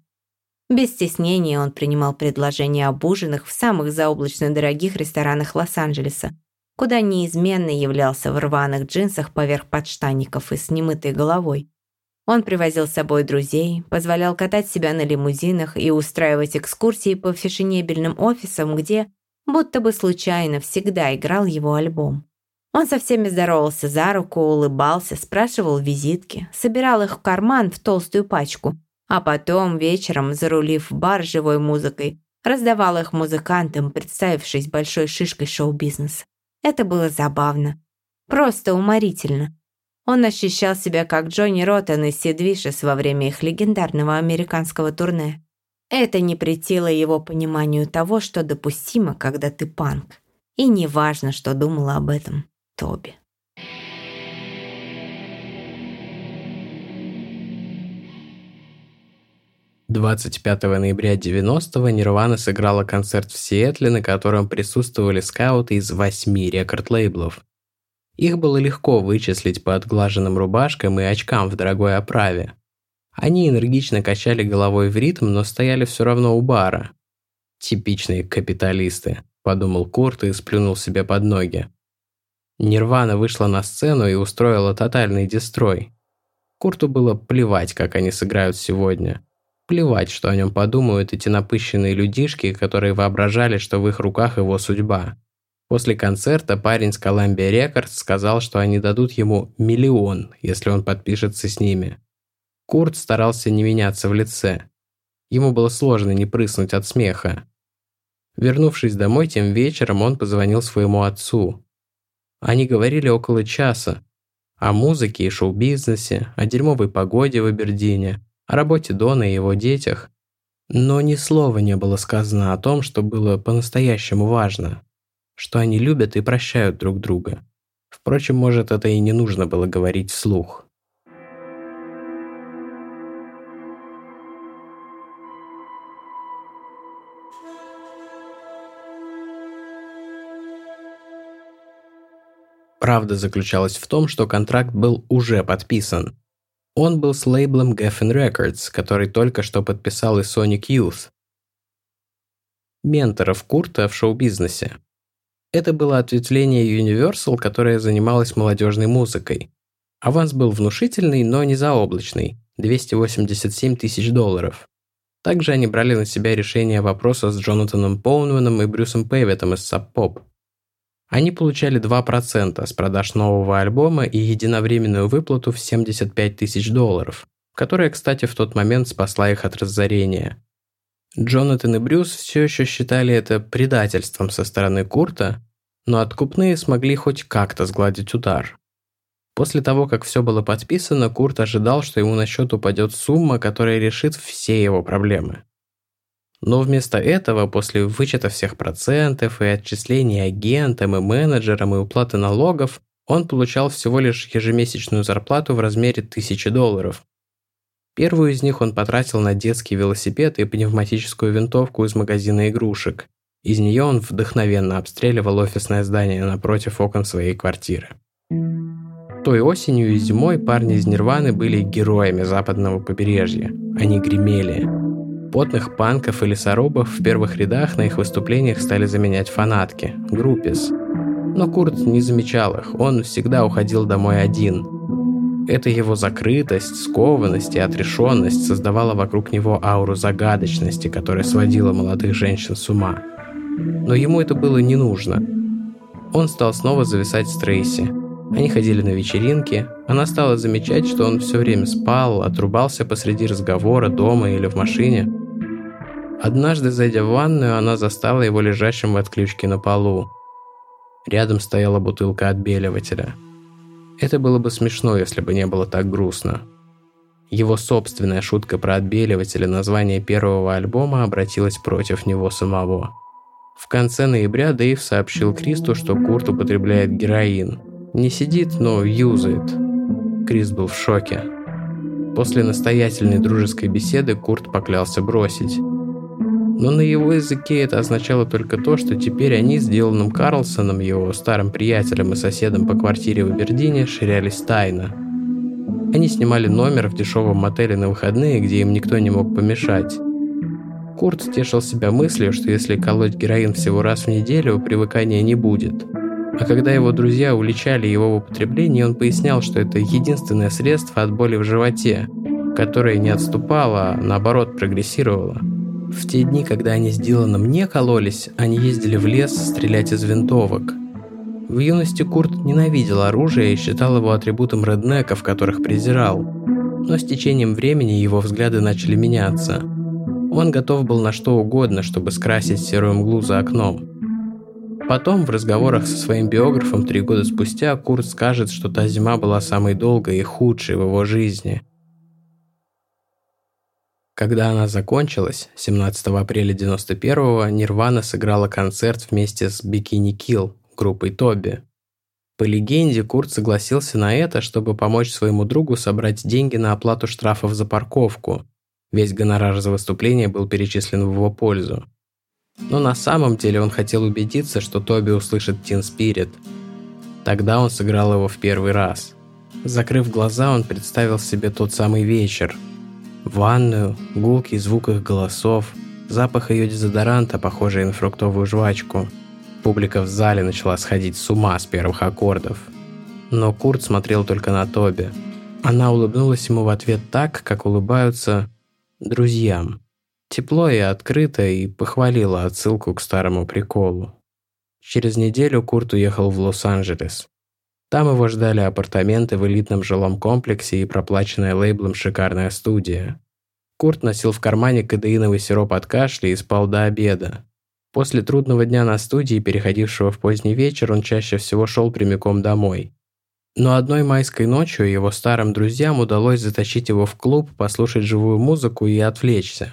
S2: Без стеснения он принимал предложения об ужинах в самых заоблачно дорогих ресторанах Лос-Анджелеса, куда неизменно являлся в рваных джинсах поверх подштанников и с немытой головой. Он привозил с собой друзей, позволял катать себя на лимузинах и устраивать экскурсии по фешенебельным офисам, где, будто бы случайно, всегда играл его альбом. Он со всеми здоровался за руку, улыбался, спрашивал визитки, собирал их в карман в толстую пачку, а потом, вечером, зарулив в бар живой музыкой, раздавал их музыкантам, представившись большой шишкой шоу-бизнеса. Это было забавно. Просто уморительно. Он ощущал себя как Джонни Роттен из Сид во время их легендарного американского турне. Это не претило его пониманию того, что допустимо, когда ты панк. И не важно, что думала об этом Тоби.
S1: 25 ноября 90-го Нирвана сыграла концерт в Сиэтле, на котором присутствовали скауты из восьми рекорд-лейблов. Их было легко вычислить по отглаженным рубашкам и очкам в дорогой оправе. Они энергично качали головой в ритм, но стояли все равно у бара. «Типичные капиталисты», – подумал Курт и сплюнул себе под ноги. Нирвана вышла на сцену и устроила тотальный дестрой. Курту было плевать, как они сыграют сегодня – Плевать, что о нем подумают эти напыщенные людишки, которые воображали, что в их руках его судьба. После концерта парень с Columbia Records сказал, что они дадут ему миллион, если он подпишется с ними. Курт старался не меняться в лице. Ему было сложно не прыснуть от смеха. Вернувшись домой тем вечером, он позвонил своему отцу. Они говорили около часа. О музыке и шоу-бизнесе, о дерьмовой погоде в Абердине, о работе Дона и его детях, но ни слова не было сказано о том, что было по-настоящему важно, что они любят и прощают друг друга. Впрочем, может, это и не нужно было говорить вслух. Правда заключалась в том, что контракт был уже подписан, он был с лейблом Geffen Records, который только что подписал и Sonic Youth. Менторов Курта в шоу-бизнесе. Это было ответвление Universal, которое занималось молодежной музыкой. Аванс был внушительный, но не заоблачный – 287 тысяч долларов. Также они брали на себя решение вопроса с Джонатаном Поунманом и Брюсом Пейветом из Sub Pop. Они получали 2% с продаж нового альбома и единовременную выплату в 75 тысяч долларов, которая, кстати, в тот момент спасла их от разорения. Джонатан и Брюс все еще считали это предательством со стороны Курта, но откупные смогли хоть как-то сгладить удар. После того, как все было подписано, Курт ожидал, что ему на счет упадет сумма, которая решит все его проблемы. Но вместо этого, после вычета всех процентов и отчислений агентам и менеджерам и уплаты налогов, он получал всего лишь ежемесячную зарплату в размере 1000 долларов. Первую из них он потратил на детский велосипед и пневматическую винтовку из магазина игрушек. Из нее он вдохновенно обстреливал офисное здание напротив окон своей квартиры. Той осенью и зимой парни из Нирваны были героями западного побережья. Они гремели. Потных панков и лесорубов в первых рядах на их выступлениях стали заменять фанатки, группис. Но Курт не замечал их, он всегда уходил домой один. Эта его закрытость, скованность и отрешенность создавала вокруг него ауру загадочности, которая сводила молодых женщин с ума. Но ему это было не нужно. Он стал снова зависать с Трейси. Они ходили на вечеринки, она стала замечать, что он все время спал, отрубался посреди разговора, дома или в машине. Однажды, зайдя в ванную, она застала его лежащим в отключке на полу. Рядом стояла бутылка отбеливателя. Это было бы смешно, если бы не было так грустно. Его собственная шутка про отбеливатель и название первого альбома обратилась против него самого. В конце ноября Дэйв сообщил Кристу, что Курт употребляет героин. Не сидит, но юзает. Крис был в шоке. После настоятельной дружеской беседы Курт поклялся бросить. Но на его языке это означало только то, что теперь они с Диланом Карлсоном, его старым приятелем и соседом по квартире в Абердине, ширялись тайно. Они снимали номер в дешевом мотеле на выходные, где им никто не мог помешать. Курт стешил себя мыслью, что если колоть героин всего раз в неделю, привыкания не будет. А когда его друзья уличали его в употреблении, он пояснял, что это единственное средство от боли в животе, которое не отступало, а наоборот прогрессировало. В те дни, когда они с Диланом не кололись, они ездили в лес стрелять из винтовок. В юности Курт ненавидел оружие и считал его атрибутом реднеков, которых презирал. Но с течением времени его взгляды начали меняться. Он готов был на что угодно, чтобы скрасить серую мглу за окном. Потом, в разговорах со своим биографом три года спустя, Курт скажет, что та зима была самой долгой и худшей в его жизни – когда она закончилась, 17 апреля 91-го Нирвана сыграла концерт вместе с Бикини Килл, группой Тоби. По легенде, Курт согласился на это, чтобы помочь своему другу собрать деньги на оплату штрафов за парковку. Весь гонорар за выступление был перечислен в его пользу. Но на самом деле он хотел убедиться, что Тоби услышит Teen Spirit. Тогда он сыграл его в первый раз. Закрыв глаза, он представил себе тот самый вечер – ванную, гулкий звук их голосов, запах ее дезодоранта, похожий на фруктовую жвачку. Публика в зале начала сходить с ума с первых аккордов. Но Курт смотрел только на Тоби. Она улыбнулась ему в ответ так, как улыбаются друзьям. Тепло и открыто, и похвалила отсылку к старому приколу. Через неделю Курт уехал в Лос-Анджелес. Там его ждали апартаменты в элитном жилом комплексе и проплаченная лейблом шикарная студия. Курт носил в кармане кадеиновый сироп от кашля и спал до обеда. После трудного дня на студии, переходившего в поздний вечер, он чаще всего шел прямиком домой. Но одной майской ночью его старым друзьям удалось затащить его в клуб, послушать живую музыку и отвлечься.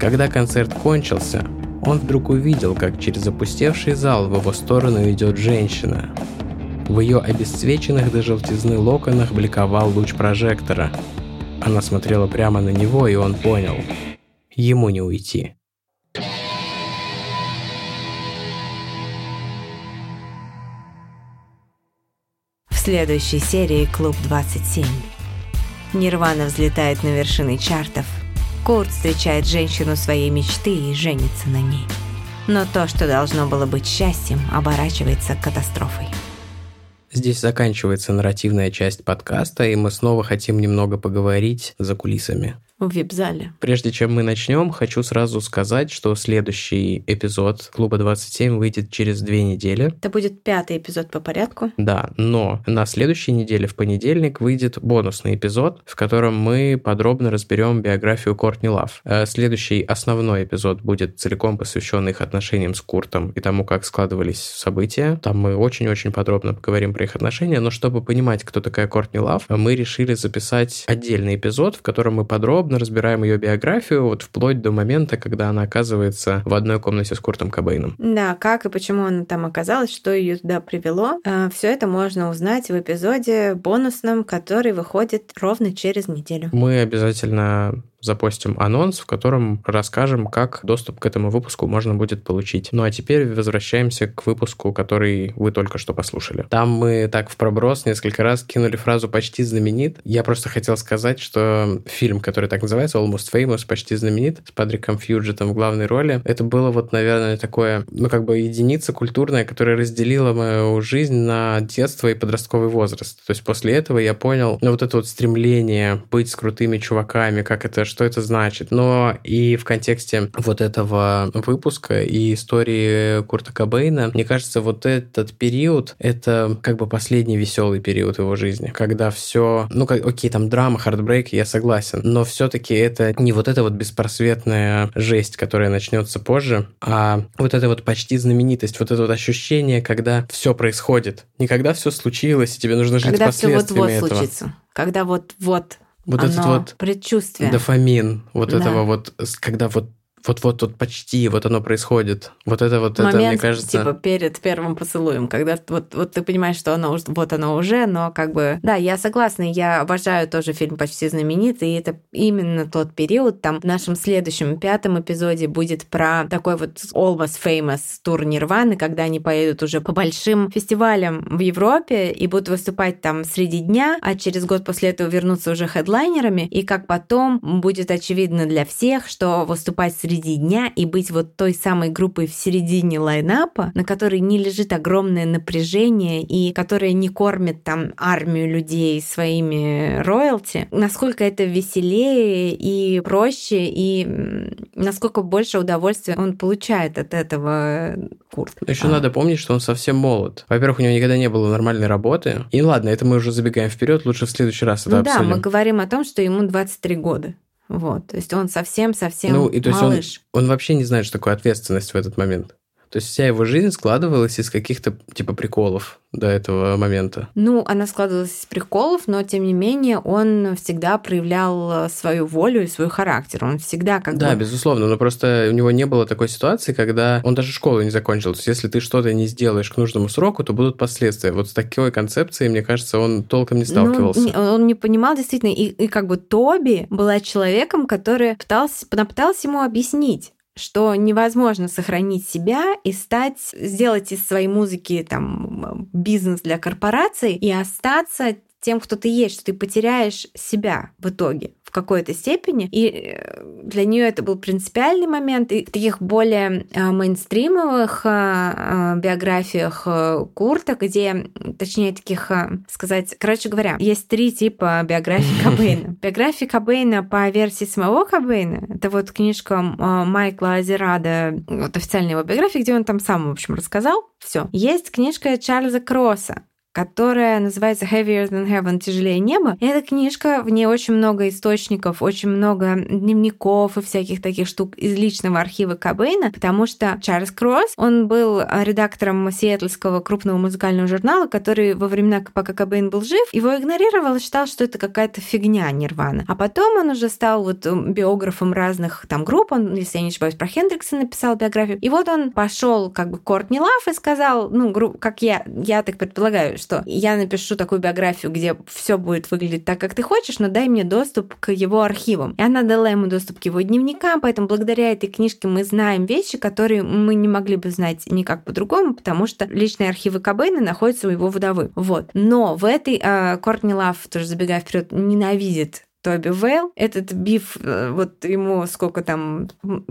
S1: Когда концерт кончился, он вдруг увидел, как через опустевший зал в его сторону идет женщина. В ее обесцвеченных до желтизны локонах бликовал луч прожектора. Она смотрела прямо на него, и он понял. Ему не уйти.
S2: В следующей серии «Клуб 27». Нирвана взлетает на вершины чартов. Курт встречает женщину своей мечты и женится на ней. Но то, что должно было быть счастьем, оборачивается катастрофой.
S1: Здесь заканчивается нарративная часть подкаста, и мы снова хотим немного поговорить за кулисами
S2: в вип-зале.
S1: Прежде чем мы начнем, хочу сразу сказать, что следующий эпизод Клуба 27 выйдет через две недели.
S2: Это будет пятый эпизод по порядку.
S1: Да, но на следующей неделе, в понедельник, выйдет бонусный эпизод, в котором мы подробно разберем биографию Кортни Лав. Э, следующий основной эпизод будет целиком посвящен их отношениям с Куртом и тому, как складывались события. Там мы очень-очень подробно поговорим про их отношения, но чтобы понимать, кто такая Кортни Лав, мы решили записать отдельный эпизод, в котором мы подробно подробно разбираем ее биографию, вот вплоть до момента, когда она оказывается в одной комнате с Куртом Кобейном.
S2: Да, как и почему она там оказалась, что ее туда привело. А, Все это можно узнать в эпизоде бонусном, который выходит ровно через неделю.
S1: Мы обязательно запостим анонс, в котором расскажем, как доступ к этому выпуску можно будет получить. Ну а теперь возвращаемся к выпуску, который вы только что послушали. Там мы так в проброс несколько раз кинули фразу «почти знаменит». Я просто хотел сказать, что фильм, который так называется, Almost Famous, «Почти знаменит», с Патриком Фьюджетом в главной роли, это было вот, наверное, такое, ну как бы единица культурная, которая разделила мою жизнь на детство и подростковый возраст. То есть после этого я понял, ну вот это вот стремление быть с крутыми чуваками, как это, что это значит. Но и в контексте вот этого выпуска и истории Курта Кобейна, мне кажется, вот этот период, это как бы последний веселый период его жизни, когда все, ну, как, окей, там драма, хардбрейк, я согласен, но все-таки это не вот эта вот беспросветная жесть, которая начнется позже, а вот эта вот почти знаменитость, вот это вот ощущение, когда все происходит, не когда все случилось, и тебе нужно жить
S2: когда
S1: последствиями
S2: все вот-вот
S1: этого.
S2: случится, когда вот-вот
S1: Вот
S2: оно
S1: этот вот
S2: предчувствие.
S1: дофамин, вот
S2: Да.
S1: этого вот, когда вот вот-вот вот почти вот оно происходит. Вот это вот это, мне
S2: момент,
S1: кажется...
S2: типа, перед первым поцелуем, когда вот, вот ты понимаешь, что оно вот оно уже, но как бы... Да, я согласна, я обожаю тоже фильм «Почти знаменитый», и это именно тот период, там в нашем следующем, пятом эпизоде будет про такой вот almost famous тур Нирваны, когда они поедут уже по большим фестивалям в Европе и будут выступать там среди дня, а через год после этого вернуться уже хедлайнерами, и как потом будет очевидно для всех, что выступать среди дня и быть вот той самой группой в середине лайнапа, на которой не лежит огромное напряжение и которая не кормит там армию людей своими роялти, насколько это веселее и проще, и насколько больше удовольствия он получает от этого Курт.
S1: Еще
S2: А.
S1: надо помнить, что он совсем молод. Во-первых, у него никогда не было нормальной работы. И ладно, это мы уже забегаем вперед, лучше в следующий раз это
S2: Ну да,
S1: обсудим.
S2: мы говорим о том, что ему 23 года. Вот, то есть он совсем-совсем
S1: Ну, и то есть он-
S2: малыш.
S1: Он вообще не знает, что такое ответственность в этот момент. То есть вся его жизнь складывалась из каких-то типа приколов до этого момента.
S2: Ну, она складывалась из приколов, но тем не менее он всегда проявлял э, свою волю и свой характер. Он всегда как
S1: Да,
S2: бы...
S1: безусловно, но просто у него не было такой ситуации, когда он даже школу не закончил. То есть если ты что-то не сделаешь к нужному сроку, то будут последствия. Вот с такой концепцией, мне кажется, он толком не сталкивался.
S2: Ну, он не понимал действительно, и, и как бы Тоби была человеком, который пытался, она пыталась ему объяснить что невозможно сохранить себя и стать, сделать из своей музыки там бизнес для корпораций и остаться тем, кто ты есть, что ты потеряешь себя в итоге в какой-то степени. И э, для нее это был принципиальный момент. И в таких более э, мейнстримовых э, биографиях Курта, где, точнее, таких, сказать, короче говоря, есть три типа биографии Кобейна. Биография Кобейна по версии самого Кобейна, это вот книжка Майкла Азерада, вот официальная его биография, где он там сам, в общем, рассказал все. Есть книжка Чарльза Кросса, которая называется Heavier Than Heaven, тяжелее неба. И эта книжка, в ней очень много источников, очень много дневников и всяких таких штук из личного архива Кобейна, потому что Чарльз Кросс, он был редактором сиэтлского крупного музыкального журнала, который во времена, пока Кобейн был жив, его игнорировал и считал, что это какая-то фигня Нирвана. А потом он уже стал вот биографом разных там групп, он, если я не ошибаюсь, про Хендрикса написал биографию. И вот он пошел как бы Кортни Лав и сказал, ну, гру- как я, я так предполагаю, что я напишу такую биографию, где все будет выглядеть так, как ты хочешь, но дай мне доступ к его архивам. И она дала ему доступ к его дневникам, поэтому благодаря этой книжке мы знаем вещи, которые мы не могли бы знать никак по-другому, потому что личные архивы Кобейна находятся у его вдовы. Вот. Но в этой э, Кортни Лав, тоже забегая вперед, ненавидит Тоби Вейл. Этот биф, э, вот ему сколько там,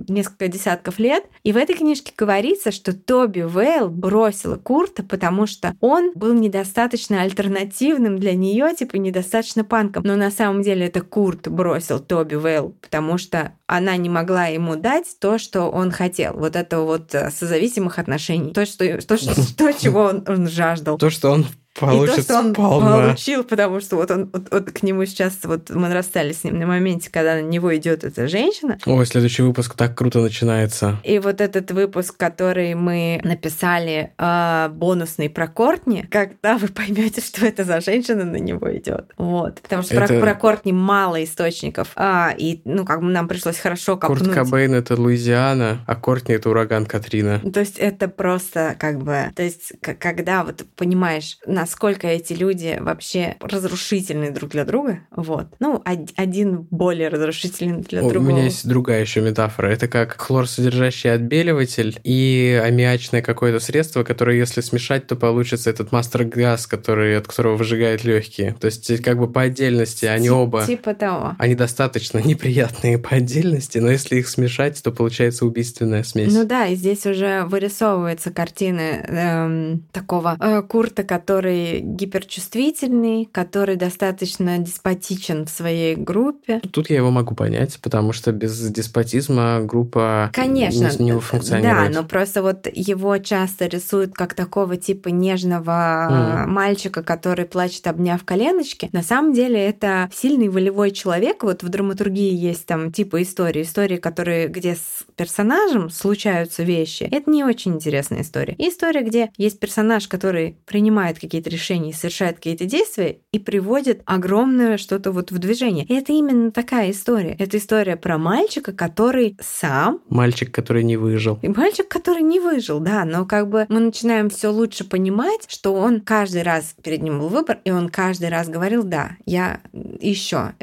S2: несколько десятков лет. И в этой книжке говорится, что Тоби Вейл бросила Курта, потому что он был недостаточно альтернативным для нее, типа недостаточно панком. Но на самом деле это Курт бросил Тоби Вейл, потому что она не могла ему дать то, что он хотел. Вот это вот э, созависимых отношений. То, что, то, что, то чего он, он жаждал.
S1: То, что он
S2: И то,
S1: получит
S2: что он получил, потому что вот он вот, вот к нему сейчас, вот мы расстались с ним на моменте, когда на него идет эта женщина.
S1: Ой, следующий выпуск так круто начинается.
S2: И вот этот выпуск, который мы написали э, бонусный про Кортни, когда вы поймете, что это за женщина на него идет. Вот. Потому что
S1: Это-
S2: про, про Кортни мало источников. А, и, ну, как бы нам пришлось хорошо
S1: Курт
S2: копнуть.
S1: Кобейн — это Луизиана, а Кортни — это ураган Катрина.
S2: То есть это просто как бы, то есть когда вот понимаешь, насколько эти люди вообще разрушительны друг для друга. Вот. Ну, один более разрушительный для другого.
S1: У меня есть другая еще метафора. Это как хлор, содержащий отбеливатель и аммиачное какое-то средство, которое, если смешать, то получится этот мастер-газ, который, от которого выжигает легкие. То есть, как бы по отдельности они Тип, оба...
S2: Типа того.
S1: Они достаточно неприятные по отдельности, но если их смешать, то получается убийственная смесь.
S2: Ну да, и здесь уже вырисовывается картины эм, такого э, Курта, который гиперчувствительный, который достаточно деспотичен в своей группе.
S1: Тут я его могу понять, потому что без деспотизма группа
S2: Конечно,
S1: не, не функционирует.
S2: Да, но просто вот его часто рисуют как такого типа нежного mm. мальчика, который плачет, обняв коленочки. На самом деле это сильный волевой человек. Вот в драматургии есть там типа истории, истории, которые, где с персонажем случаются вещи. Это не очень интересная история. И история, где есть персонаж, который принимает какие-то решения, совершает какие-то действия и приводит огромное что-то вот в движение. И это именно такая история. Это история про мальчика, который сам...
S1: Мальчик, который не выжил.
S2: И мальчик, который не выжил, да. Но как бы мы начинаем все лучше понимать, что он каждый раз перед ним был выбор, и он каждый раз говорил, да, я еще,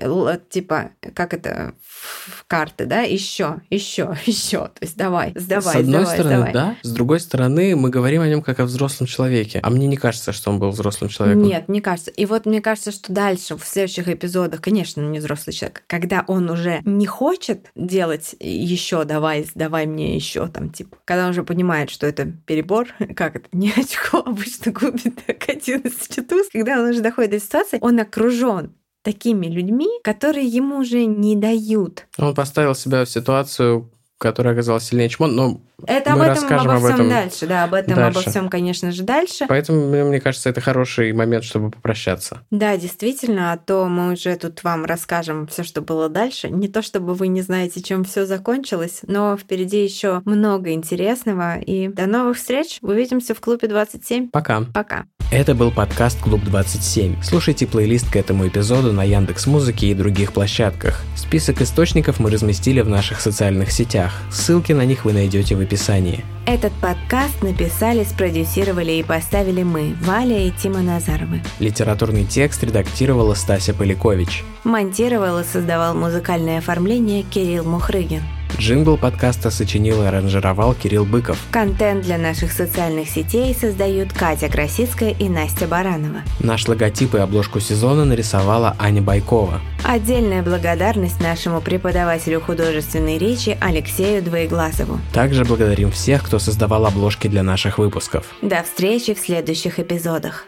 S2: типа, как это в карты, да, еще, еще, еще. То есть давай, сдавай,
S1: С одной
S2: сдавай,
S1: стороны,
S2: сдавай.
S1: да. С другой стороны, мы говорим о нем как о взрослом человеке. А мне не кажется, что он был взрослым человеком.
S2: Нет, не кажется. И вот мне кажется, что дальше, в следующих эпизодах, конечно, он не взрослый человек, когда он уже не хочет делать еще, давай, давай мне еще там, типа, когда он уже понимает, что это перебор, как это, не очко обычно губит так один из когда он уже доходит до ситуации, он окружен такими людьми, которые ему уже не дают.
S1: Он поставил себя в ситуацию, которая оказалась сильнее, чем он, но
S2: это
S1: мы
S2: об этом
S1: расскажем
S2: обо всем
S1: об этом
S2: дальше, да, об этом
S1: дальше.
S2: обо всем, конечно же, дальше.
S1: Поэтому, мне кажется, это хороший момент, чтобы попрощаться.
S2: Да, действительно, а то мы уже тут вам расскажем все, что было дальше. Не то чтобы вы не знаете, чем все закончилось, но впереди еще много интересного. И до новых встреч. Увидимся в клубе 27.
S1: Пока.
S2: Пока.
S1: Это был подкаст Клуб 27. Слушайте плейлист к этому эпизоду на Яндекс Музыке и других площадках. Список источников мы разместили в наших социальных сетях. Ссылки на них вы найдете в описании.
S2: Этот подкаст написали, спродюсировали и поставили мы, Валя и Тима Назаровы.
S1: Литературный текст редактировала Стася Полякович.
S2: Монтировал и создавал музыкальное оформление Кирилл Мухрыгин.
S1: Джингл подкаста сочинил и аранжировал Кирилл Быков.
S2: Контент для наших социальных сетей создают Катя Красицкая и Настя Баранова.
S1: Наш логотип и обложку сезона нарисовала Аня Байкова.
S2: Отдельная благодарность нашему преподавателю художественной речи Алексею Двоеглазову.
S1: Также благодарим всех, кто создавал обложки для наших выпусков.
S2: До встречи в следующих эпизодах.